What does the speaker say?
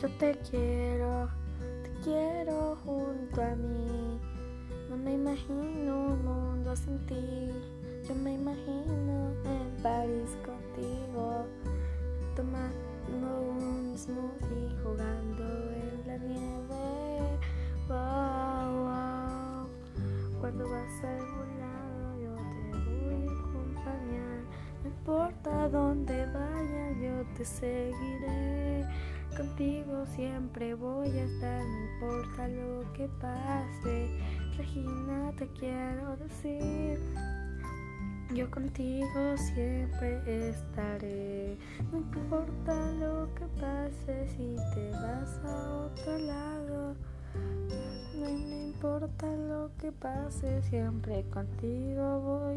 Yo te quiero, te quiero junto a mí. No me imagino un mundo sin ti. Yo me imagino en París contigo, tomando un smoothie, jugando en la nieve. Wow, wow. Cuando vas a algún lado, yo te voy a acompañar. No importa dónde yo te seguiré. Contigo siempre voy a estar, no importa lo que pase. Regina, te quiero decir. Yo contigo siempre estaré, no importa lo que pase si te vas a otro lado. No me importa lo que pase, siempre contigo voy.